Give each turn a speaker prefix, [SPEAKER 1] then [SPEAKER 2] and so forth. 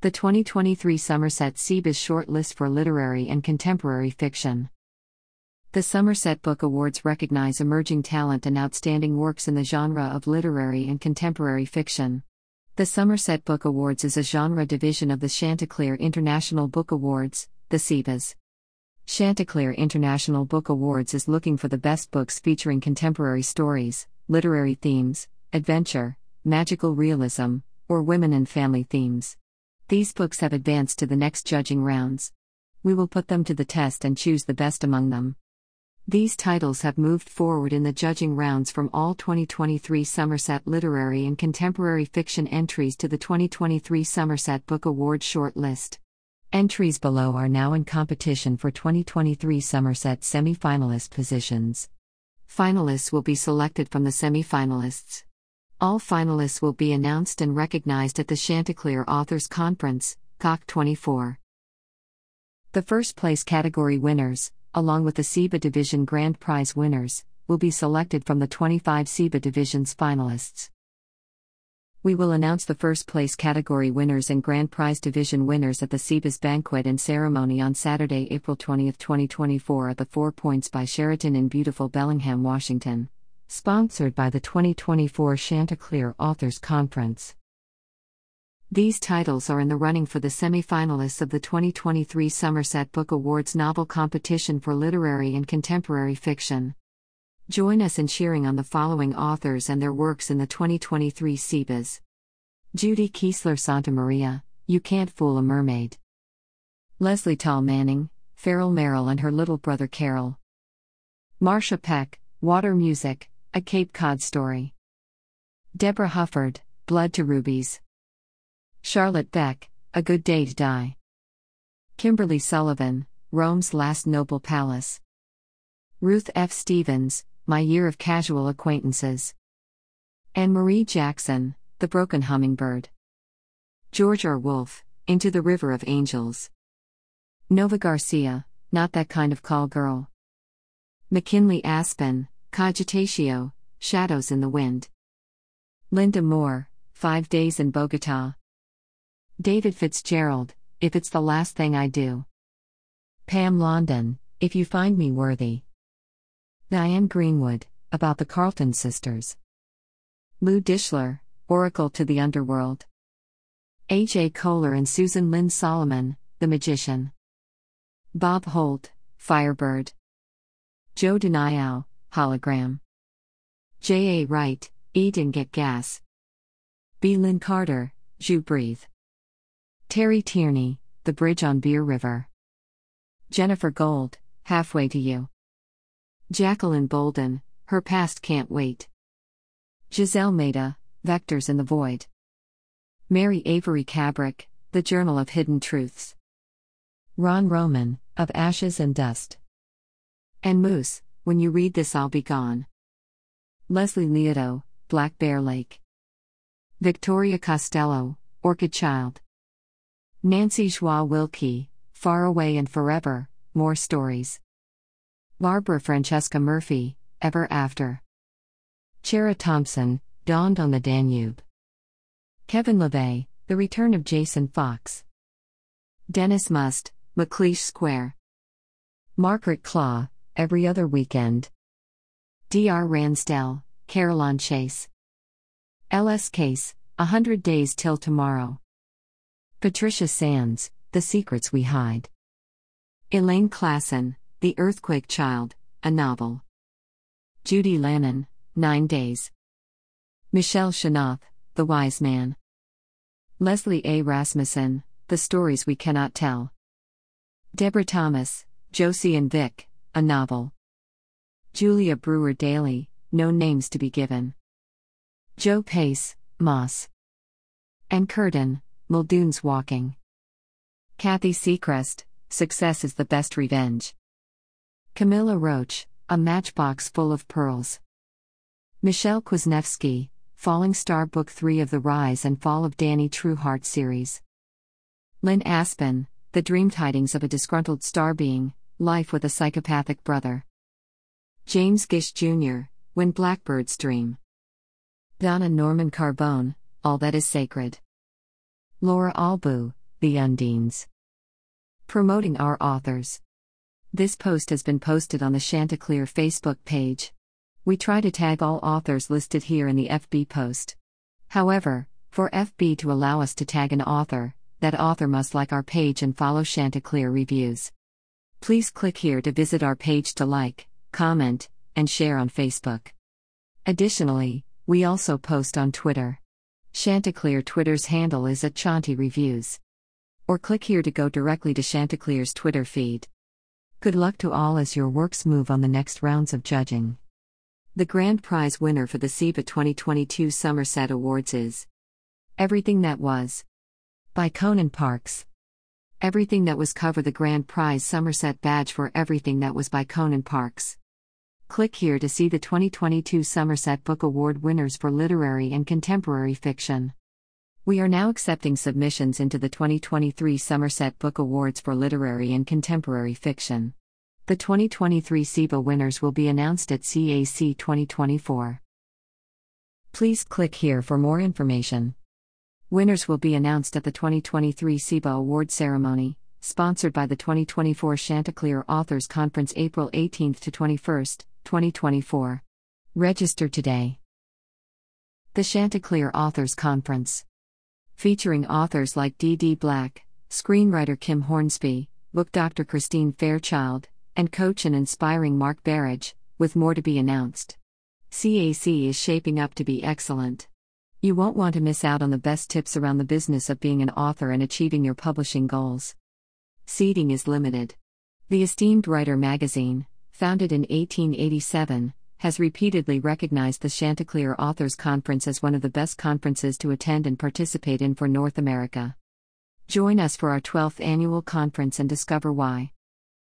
[SPEAKER 1] The 2023 Somerset CIBAs Shortlist for Literary and Contemporary Fiction. The Somerset Book Awards recognize emerging talent and outstanding works in the genre of literary and contemporary fiction. The Somerset Book Awards is a genre division of the Chanticleer International Book Awards, the CIBAs. Chanticleer International Book Awards is looking for the best books featuring contemporary stories, literary themes, adventure, magical realism, or women and family themes. These books have advanced to the next judging rounds. We will put them to the test and choose the best among them. These titles have moved forward in the judging rounds from all 2023 Somerset Literary and Contemporary Fiction entries to the 2023 Somerset Book Award shortlist. Entries below are now in competition for 2023 Somerset semi finalist positions. Finalists will be selected from the semi finalists. All finalists will be announced and recognized at the Chanticleer Authors Conference, CAC 24. The first place category winners, along with the CIBA Division Grand Prize winners, will be selected from the 25 CIBA Divisions finalists. We will announce the first place category winners and Grand Prize Division winners at the CIBA's banquet and ceremony on Saturday, April 20, 2024, at the Four Points by Sheraton in beautiful Bellingham, Washington sponsored by the 2024 Chanticleer Authors Conference. These titles are in the running for the semi finalists of the 2023 Somerset Book Awards Novel Competition for Literary and Contemporary Fiction. Join us in cheering on the following authors and their works in the 2023 CIBAs Judy Keesler Santa Maria, You Can't Fool a Mermaid. Leslie Tall Manning, Farrell Merrill and her little brother Carol. Marcia Peck, Water Music, a Cape Cod Story. Deborah Hufford, Blood to Rubies. Charlotte Beck, A Good Day to Die. Kimberly Sullivan, Rome's Last Noble Palace. Ruth F. Stevens, My Year of Casual Acquaintances. Anne Marie Jackson, The Broken Hummingbird. George R. Wolfe, Into the River of Angels. Nova Garcia, Not That Kind of Call Girl. McKinley Aspen, Cogitatio, Shadows in the Wind. Linda Moore, Five Days in Bogota. David Fitzgerald, If It's the Last Thing I Do. Pam London, If You Find Me Worthy. Diane Greenwood, About the Carlton Sisters. Lou Dischler, Oracle to the Underworld. A.J. Kohler and Susan Lynn Solomon, The Magician. Bob Holt, Firebird. Joe Deniau, Hologram. J. A. Wright, Eat and Get Gas. B. Lynn Carter, Jew Breathe. Terry Tierney, The Bridge on Beer River. Jennifer Gold, Halfway to You. Jacqueline Bolden, Her Past Can't Wait. Giselle Maida, Vectors in the Void. Mary Avery Cabrick, The Journal of Hidden Truths. Ron Roman, Of Ashes and Dust. And Moose, when you read this, I'll be gone. Leslie Liotto, Black Bear Lake. Victoria Costello, Orchid Child. Nancy Joie Wilkie, Far Away and Forever, More Stories. Barbara Francesca Murphy, Ever After. Chera Thompson, Dawned on the Danube. Kevin LeVay, The Return of Jason Fox. Dennis Must, McLeish Square. Margaret Claw, every other weekend. Dr. Ransdell, Caroline Chase. L.S. Case, A Hundred Days Till Tomorrow. Patricia Sands, The Secrets We Hide. Elaine Klassen, The Earthquake Child, a novel. Judy Lannon, Nine Days. Michelle Shanoff, The Wise Man. Leslie A. Rasmussen, The Stories We Cannot Tell. Deborah Thomas, Josie and Vic, a novel. Julia Brewer Daly, no names to be given. Joe Pace, Moss. And Curtin, Muldoon's Walking. Kathy Seacrest, Success is the Best Revenge. Camilla Roach, A Matchbox Full of Pearls. Michelle Kwasniewski, Falling Star Book 3 of the Rise and Fall of Danny Trueheart series. Lynn Aspen, The Dream Tidings of a Disgruntled Star Being, Life with a Psychopathic Brother. James Gish Jr., When Blackbirds Dream. Donna Norman Carbone, All That Is Sacred. Laura Albu, The Undines. Promoting our authors. This post has been posted on the Chanticleer Facebook page. We try to tag all authors listed here in the FB post. However, for FB to allow us to tag an author, that author must like our page and follow Chanticleer reviews. Please click here to visit our page to like, comment, and share on Facebook. Additionally, we also post on Twitter. Chanticleer Twitter's handle is at Chanti Reviews. Or click here to go directly to Chanticleer's Twitter feed. Good luck to all as your works move on the next rounds of judging. The grand prize winner for the CIBA 2022 Somerset Awards is Everything That Was by Conan Parks. Everything That Was cover the grand prize Somerset badge for Everything That Was by Conan Parks. Click here to see the 2022 Somerset Book Award winners for literary and contemporary fiction. We are now accepting submissions into the 2023 Somerset Book Awards for literary and contemporary fiction. The 2023 CIBA winners will be announced at CAC 2024. Please click here for more information. Winners will be announced at the 2023 CIBA Award ceremony, sponsored by the 2024 Chanticleer Authors Conference April 18 to 21, 2024. Register today. The Chanticleer Authors Conference. Featuring authors like D. D. Black, screenwriter Kim Hornsby, book Dr. Christine Fairchild, and coach and inspiring Mark Barrage, with more to be announced. CAC is shaping up to be excellent. You won't want to miss out on the best tips around the business of being an author and achieving your publishing goals. Seating is limited. The esteemed Writer magazine, founded in 1887, has repeatedly recognized the Chanticleer Authors Conference as one of the best conferences to attend and participate in for North America. Join us for our 12th annual conference and discover why.